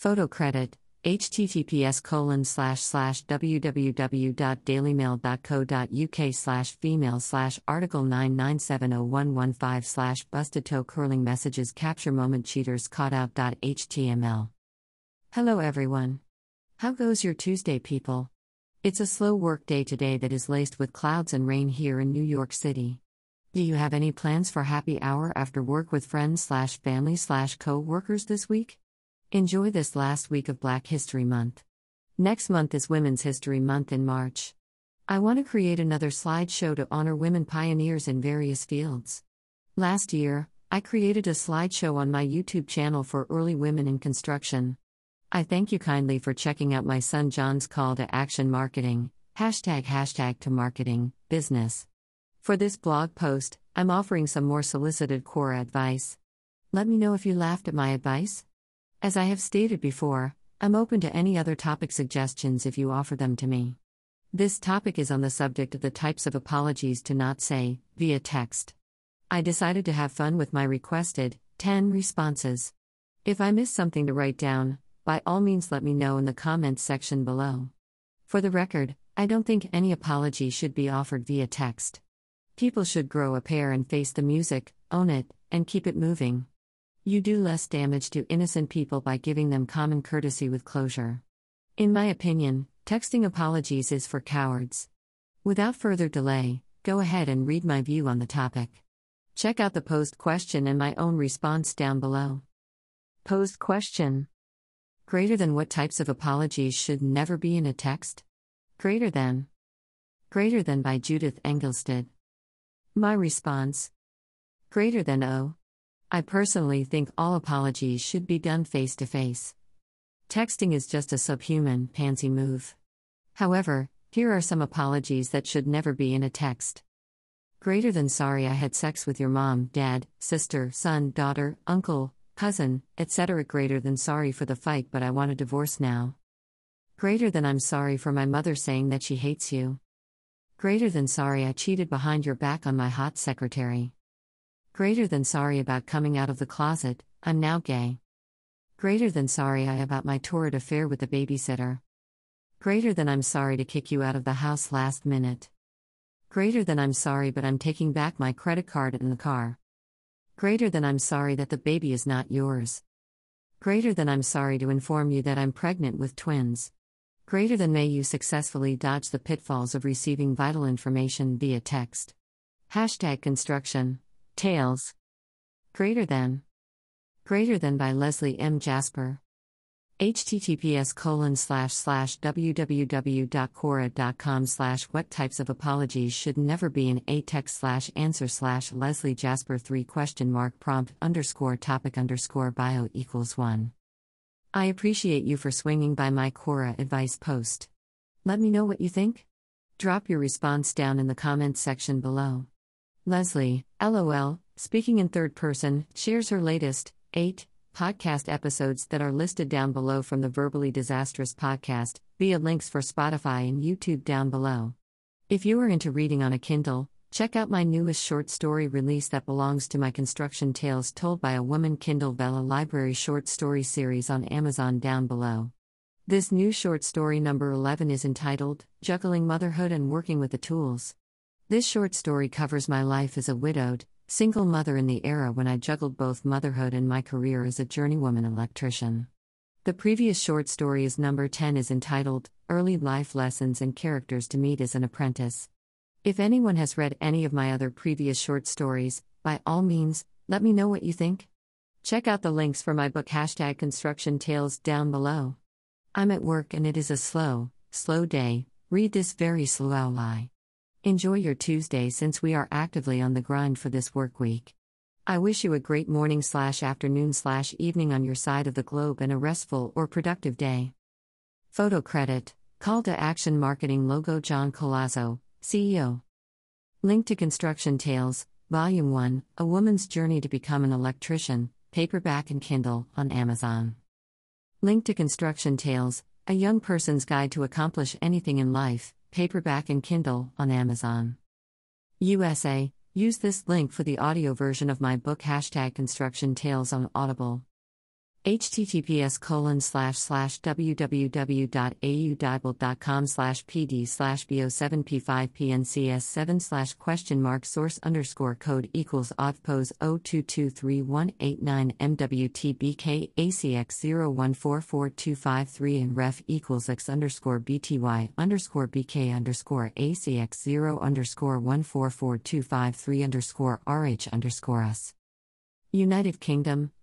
Photo credit https colon oh slash slash www.dailymail.co.uk slash female slash article 9970115 slash busted toe curling messages capture moment cheaters caught out html hello everyone. How goes your tuesday people? It's a slow work day today that is laced with clouds and rain here in new york city. Do you have any plans for happy hour after work with friends slash family slash co-workers this week Enjoy this last week of Black History Month. Next month is Women's History Month in March. I want to create another slideshow to honor women pioneers in various fields. Last year, I created a slideshow on my YouTube channel for early women in construction. I thank you kindly for checking out my son John's call to action marketing, hashtag hashtag to marketing, business. For this blog post, I'm offering some more solicited Quora advice. Let me know if you laughed at my advice. As I have stated before, I'm open to any other topic suggestions if you offer them to me. This topic is on the subject of the types of apologies to not say via text. I decided to have fun with my requested 10 responses. If I miss something to write down, by all means let me know in the comments section below. For the record, I don't think any apology should be offered via text. People should grow a pair and face the music, own it, and keep it moving. You do less damage to innocent people by giving them common courtesy with closure. In my opinion, texting apologies is for cowards. Without further delay, go ahead and read my view on the topic. Check out the posed question and my own response down below. Posed question Greater than what types of apologies should never be in a text? Greater than. Greater than by Judith Engelstad. My response Greater than O. I personally think all apologies should be done face to face. Texting is just a subhuman, pansy move. However, here are some apologies that should never be in a text. Greater than sorry I had sex with your mom, dad, sister, son, daughter, uncle, cousin, etc. Greater than sorry for the fight but I want a divorce now. Greater than I'm sorry for my mother saying that she hates you. Greater than sorry I cheated behind your back on my hot secretary. Greater than sorry about coming out of the closet, I'm now gay. Greater than sorry I about my torrid affair with the babysitter. Greater than I'm sorry to kick you out of the house last minute. Greater than I'm sorry but I'm taking back my credit card in the car. Greater than I'm sorry that the baby is not yours. Greater than I'm sorry to inform you that I'm pregnant with twins. Greater than may you successfully dodge the pitfalls of receiving vital information via text. Hashtag construction. Tales. Greater than. Greater than by Leslie M. Jasper. https colon slash slash www.quora.com slash what types of apologies should never be in a text slash answer slash Leslie Jasper 3 question mark prompt underscore topic underscore bio equals 1. I appreciate you for swinging by my Quora advice post. Let me know what you think. Drop your response down in the comments section below. Leslie, LOL, speaking in third person, shares her latest, 8, podcast episodes that are listed down below from the Verbally Disastrous podcast, via links for Spotify and YouTube down below. If you are into reading on a Kindle, check out my newest short story release that belongs to my construction tales told by a woman Kindle Vella Library short story series on Amazon down below. This new short story number 11 is entitled Juggling Motherhood and Working with the Tools. This short story covers my life as a widowed, single mother in the era when I juggled both motherhood and my career as a journeywoman electrician. The previous short story is number 10 is entitled Early Life Lessons and Characters to Meet as an Apprentice. If anyone has read any of my other previous short stories, by all means, let me know what you think. Check out the links for my book hashtag construction tales down below. I'm at work and it is a slow, slow day. Read this very slow lie. Enjoy your Tuesday since we are actively on the grind for this work week. I wish you a great morning slash afternoon slash evening on your side of the globe and a restful or productive day. Photo credit Call to Action Marketing Logo John Colazzo, CEO. Link to Construction Tales, Volume 1 A Woman's Journey to Become an Electrician, paperback and Kindle, on Amazon. Link to Construction Tales A Young Person's Guide to Accomplish Anything in Life, paperback and Kindle, on Amazon. USA, use this link for the audio version of my book hashtag construction tales on Audible. Https colon slash slash www.audible.com slash pd slash bo7p5pncs7 slash question mark source underscore code equals authpose 0223189 mwtbk acx 0144253 and ref equals x underscore bty underscore bk underscore acx 0 underscore 144253 underscore rh underscore us United Kingdom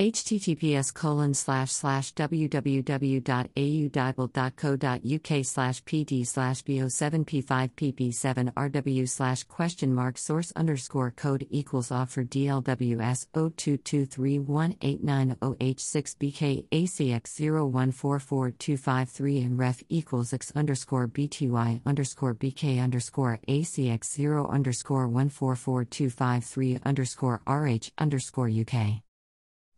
https colon slash slash www.audible.co.uk slash pd slash bo7p5pp7 rw slash question mark source underscore code equals offer dlws 02231890h6bk acx 0144253 and ref equals x underscore bty underscore bk underscore acx 0 underscore 144253 underscore rh underscore uk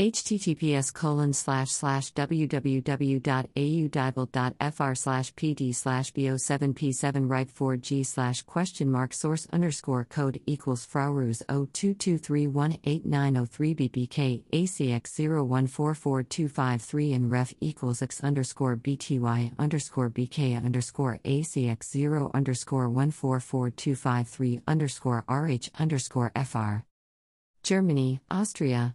https colon slash slash www.audible.fr slash pd slash bo7p7 right 4g slash question mark source underscore code equals fraurus 022318903 bbk acx 0144253 and ref equals x underscore bty underscore bk underscore acx 0 underscore 144253 underscore rh underscore fr Germany, Austria,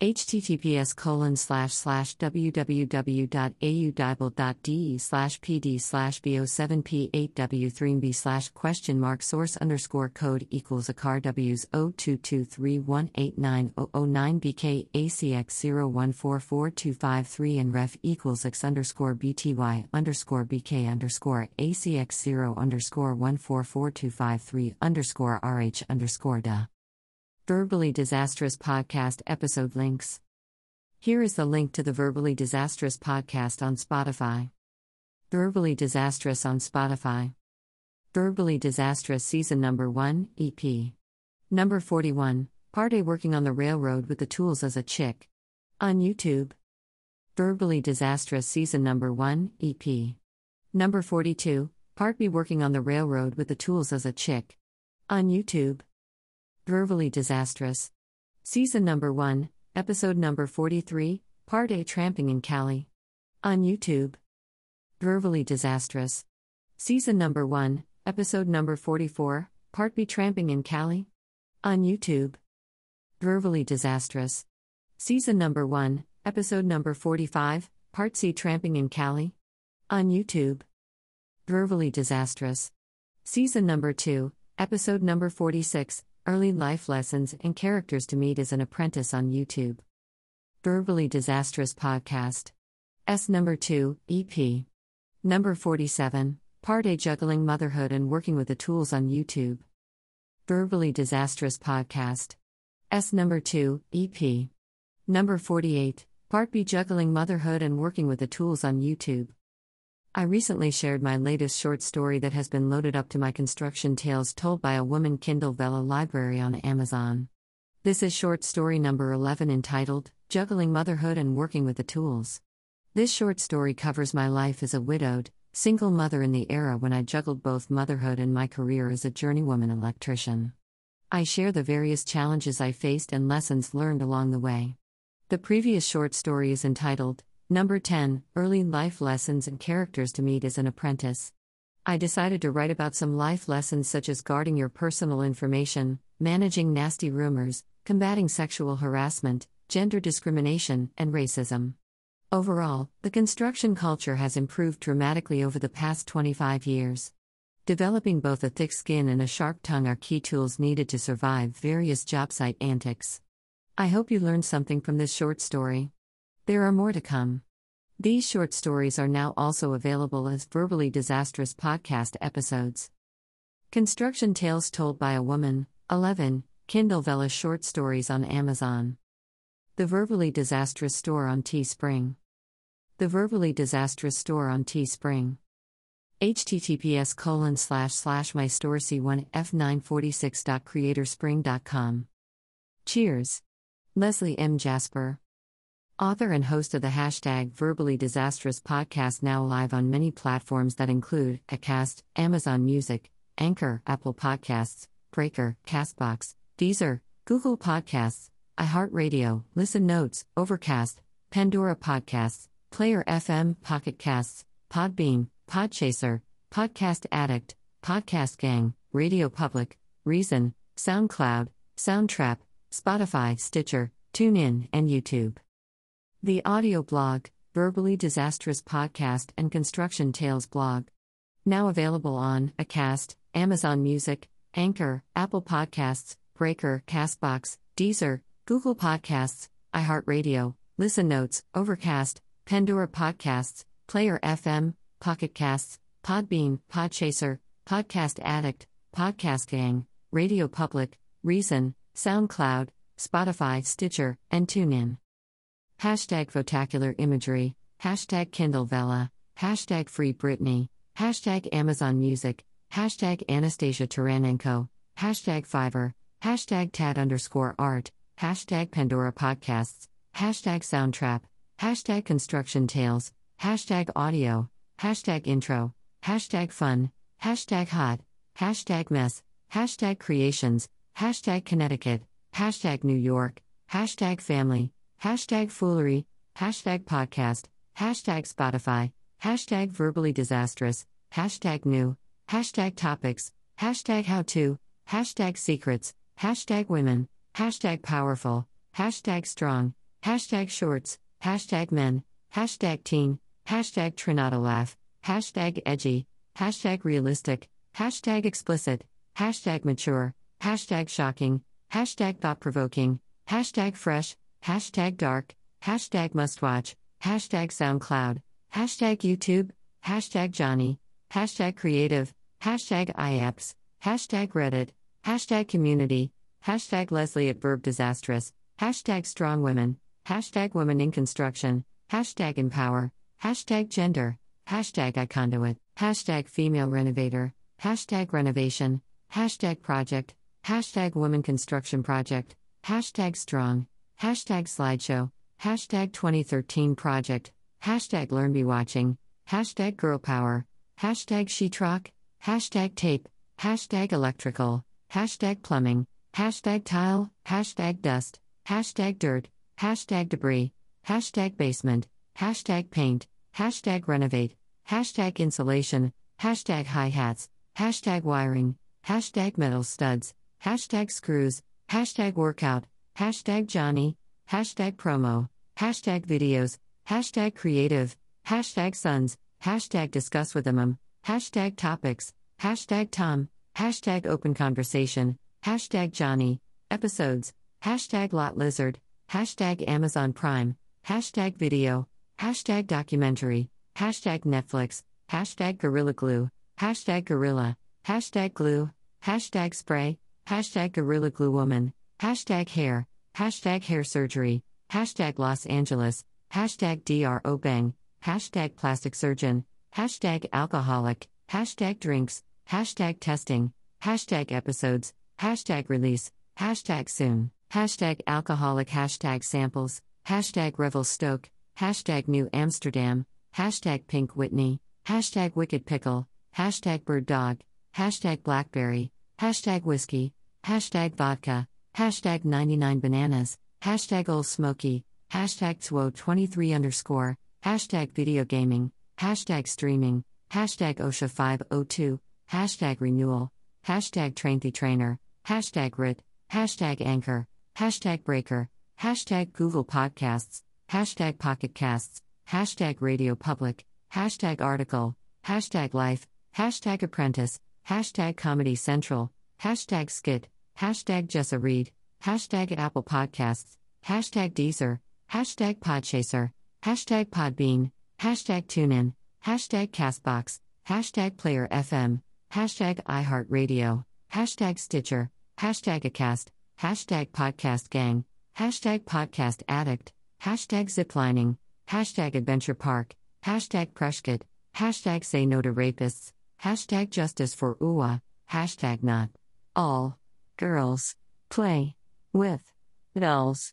https colon slash slash www.audible.de slash pd slash bo7p8w3b slash question mark source underscore code equals a car w's 0223189009 bk acx 0144253 and ref equals x underscore bty underscore bk underscore acx 0 underscore 144253 underscore rh underscore da Verbally Disastrous Podcast episode links. Here is the link to the Verbally Disastrous podcast on Spotify. Verbally Disastrous on Spotify. Verbally Disastrous Season Number 1, EP. Number 41, Part A Working on the Railroad with the Tools as a Chick. On YouTube. Verbally Disastrous Season Number 1, EP. Number 42, Part B Working on the Railroad with the Tools as a Chick. On YouTube. Verbally Disastrous. Season number 1, episode number 43, part A Tramping in Cali. On YouTube. Verbally Disastrous. Season number 1, episode number 44, part B Tramping in Cali. On YouTube. Verbally Disastrous. Season number 1, episode number 45, part C Tramping in Cali. On YouTube. Verbally Disastrous. Season number 2, episode number 46, Early Life Lessons and Characters to Meet as an Apprentice on YouTube. Verbally Disastrous Podcast. S number 2, EP. Number 47, Part A Juggling Motherhood and Working with the Tools on YouTube. Verbally Disastrous Podcast. S number 2, EP. Number 48, Part B Juggling Motherhood and Working with the Tools on YouTube. I recently shared my latest short story that has been loaded up to my construction tales told by a woman Kindle Vella library on Amazon. This is short story number 11 entitled Juggling Motherhood and Working with the Tools. This short story covers my life as a widowed, single mother in the era when I juggled both motherhood and my career as a journeywoman electrician. I share the various challenges I faced and lessons learned along the way. The previous short story is entitled Number 10 Early Life Lessons and Characters to Meet as an Apprentice. I decided to write about some life lessons such as guarding your personal information, managing nasty rumors, combating sexual harassment, gender discrimination, and racism. Overall, the construction culture has improved dramatically over the past 25 years. Developing both a thick skin and a sharp tongue are key tools needed to survive various job site antics. I hope you learned something from this short story. There are more to come. These short stories are now also available as verbally disastrous podcast episodes. Construction Tales Told by a Woman, 11, Kindle Vella Short Stories on Amazon. The Verbally Disastrous Store on Teespring. The Verbally Disastrous Store on Teespring. https colon slash slash my store c1 f946.creatorspring.com Cheers. Leslie M. Jasper. Author and host of the hashtag Verbally Disastrous podcast, now live on many platforms that include Acast, Amazon Music, Anchor, Apple Podcasts, Breaker, Castbox, Deezer, Google Podcasts, iHeartRadio, Listen Notes, Overcast, Pandora Podcasts, Player FM, Pocket Casts, Podbean, Podchaser, Podcast Addict, Podcast Gang, Radio Public, Reason, SoundCloud, Soundtrap, Spotify, Stitcher, TuneIn, and YouTube. The audio blog, Verbally Disastrous Podcast and Construction Tales blog. Now available on Acast, Amazon Music, Anchor, Apple Podcasts, Breaker, Castbox, Deezer, Google Podcasts, iHeartRadio, Listen Notes, Overcast, Pandora Podcasts, Player FM, Pocket Casts, Podbean, Podchaser, Podcast Addict, Podcast Gang, Radio Public, Reason, SoundCloud, Spotify, Stitcher, and TuneIn. Hashtag Photacular Imagery, Hashtag Kindle Vella, Hashtag Free Britney, Hashtag Amazon Music, Hashtag Anastasia Taranenko, Hashtag Fiverr, Hashtag Tad underscore art, Hashtag Pandora Podcasts, Hashtag Soundtrap, Hashtag Construction Tales, Hashtag Audio, Hashtag Intro, Hashtag Fun, Hashtag Hot, Hashtag Mess, Hashtag Creations, Hashtag Connecticut, Hashtag New York, Hashtag Family, Hashtag Foolery, Hashtag Podcast, Hashtag Spotify, Hashtag Verbally Disastrous, Hashtag New, Hashtag Topics, Hashtag How To, Hashtag Secrets, Hashtag Women, Hashtag Powerful, Hashtag Strong, Hashtag Shorts, Hashtag Men, Hashtag Teen, Hashtag Trinata Laugh, Hashtag Edgy, Hashtag Realistic, Hashtag Explicit, Hashtag Mature, Hashtag Shocking, Hashtag Thought Provoking, Hashtag Fresh, Hashtag Dark, Hashtag Mustwatch, Hashtag SoundCloud, Hashtag YouTube, Hashtag Johnny, Hashtag Creative, Hashtag IAPS, Hashtag Reddit, Hashtag Community, Hashtag Leslie at Verb Disastrous, Hashtag Strong Women, Hashtag Women in Construction, Hashtag Empower, Hashtag Gender, Hashtag iConduit, Hashtag Female Renovator, Hashtag Renovation, Hashtag Project, Hashtag Woman Construction Project, Hashtag Strong, Hashtag Slideshow, Hashtag 2013 Project, Hashtag LearnBeWatching, Hashtag Girl Power, Hashtag Sheetrock, Hashtag Tape, Hashtag Electrical, Hashtag Plumbing, Hashtag Tile, Hashtag Dust, Hashtag Dirt, Hashtag Debris, Hashtag Basement, Hashtag Paint, Hashtag Renovate, Hashtag Insulation, Hashtag Hi-Hats, Hashtag Wiring, Hashtag Metal Studs, Hashtag Screws, Hashtag Workout, Hashtag Johnny, Hashtag Promo, Hashtag Videos, Hashtag Creative, Hashtag Sons, Hashtag Discuss with them, Hashtag Topics, Hashtag Tom, Hashtag Open Conversation, Hashtag Johnny, Episodes, Hashtag Lot Lizard, Hashtag Amazon Prime, Hashtag Video, Hashtag Documentary, Hashtag Netflix, Hashtag Gorilla Glue, Hashtag Gorilla, Hashtag Glue, Hashtag Spray, Hashtag Gorilla Glue Woman, Hashtag Hair, Hashtag Hair Surgery, Hashtag Los Angeles, Hashtag DRO Bang, Hashtag Plastic Surgeon, Hashtag Alcoholic, Hashtag Drinks, Hashtag Testing, Hashtag Episodes, Hashtag Release, Hashtag Soon, Hashtag Alcoholic, Hashtag Samples, Hashtag Revelstoke, Hashtag New Amsterdam, Hashtag Pink Whitney, Hashtag Wicked Pickle, Hashtag Bird Dog, Hashtag Blackberry, Hashtag Whiskey, Hashtag Vodka, Hashtag 99 Bananas, Hashtag Old Smoky, Hashtag TWO23 underscore, Hashtag Video Gaming, Hashtag Streaming, Hashtag OSHA 502, Hashtag Renewal, Hashtag Train the Trainer, Hashtag RIT, Hashtag Anchor, Hashtag Breaker, Hashtag Google Podcasts, Hashtag pocketcasts, Hashtag Radio Public, Hashtag Article, Hashtag Life, Hashtag Apprentice, Hashtag Comedy Central, Hashtag Skit, Hashtag Jessa Reed, Hashtag Apple Podcasts, Hashtag Deezer, Hashtag Podchaser, Hashtag Podbean, Hashtag TuneIn, Hashtag Castbox, Hashtag Player FM, Hashtag iHeartRadio, Hashtag Stitcher, Hashtag Acast, Hashtag Podcast Gang, Hashtag Podcast Addict, Hashtag Ziplining, Hashtag Adventure Park, Hashtag Prescott, Hashtag Say No to Rapists, Hashtag Justice for UWA, Hashtag Not. All Girls Play with Nulls.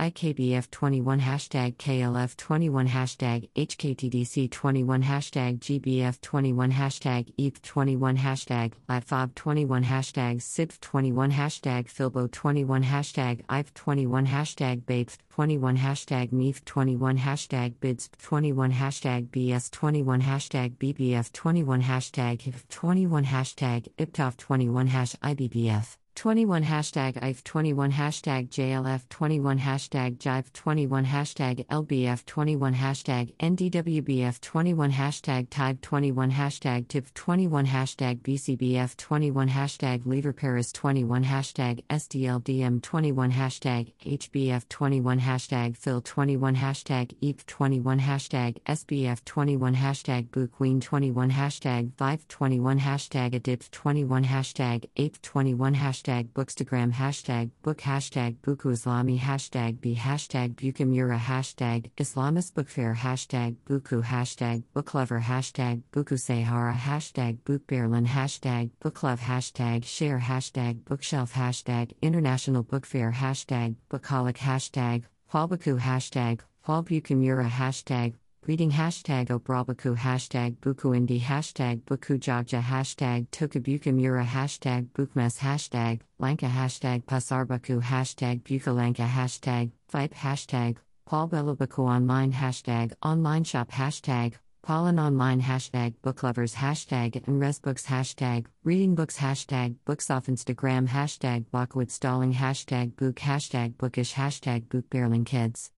IKBF21 hashtag KLF21 hashtag HKTDC21 hashtag GBF21 hashtag ETH21 hashtag LATFOB21 hashtag SIDF21 hashtag Filbo21 hashtag IF21 hashtag BAPE21 hashtag MEF21 hashtag BIDS21 hashtag BS21 hashtag BBF21 hashtag HIF21 hashtag IPTOF21 hash IBBF 21 hashtag IF 21 hashtag JLF 21 hashtag Jive 21 hashtag LBF 21 hashtag NDWBF 21 hashtag Tide 21 hashtag TIP 21 hashtag BCBF 21 hashtag Lever Paris 21 hashtag SDLDM 21 hashtag HBF 21 hashtag Phil 21 hashtag EAP 21 hashtag SBF 21 hashtag Boo Queen 21 hashtag Vive 21 hashtag ADIP 21 hashtag APE 21 hashtag hashtag bookstagram hashtag book hashtag buku islami hashtag b hashtag bukamura hashtag islamist book fair hashtag buku hashtag booklover hashtag buku sahara hashtag bookberlin hashtag booklove hashtag share hashtag bookshelf hashtag international book fair hashtag bookaholic hashtag Hualbuku hashtag Hualbukamura hashtag Reading hashtag Obrabaku hashtag Bukuindi hashtag Bukujagja hashtag Tokabukamura hashtag Bukmes hashtag Lanka hashtag Pasarbaku hashtag Bukalanka hashtag Fipe hashtag Paulbelabaku online hashtag online shop hashtag Pollen online hashtag booklovers hashtag and resbooks hashtag reading books hashtag books off Instagram hashtag Blockwood stalling hashtag book hashtag bookish hashtag bookbarreling kids.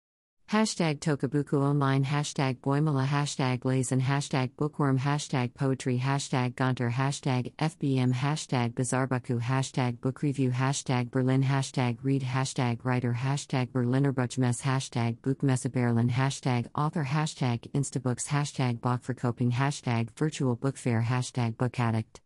Hashtag Tokabuku Online Hashtag Boimala Hashtag Lazen Hashtag Bookworm Hashtag Poetry Hashtag Gonter Hashtag FBM Hashtag Bizarbaku Hashtag Book Review Hashtag Berlin Hashtag Read Hashtag Writer Hashtag Berliner Buchmesse Hashtag Buchmesse Berlin Hashtag Author Hashtag Instabooks Hashtag Bachverkoping Hashtag Virtual Book Fair Hashtag Book Addict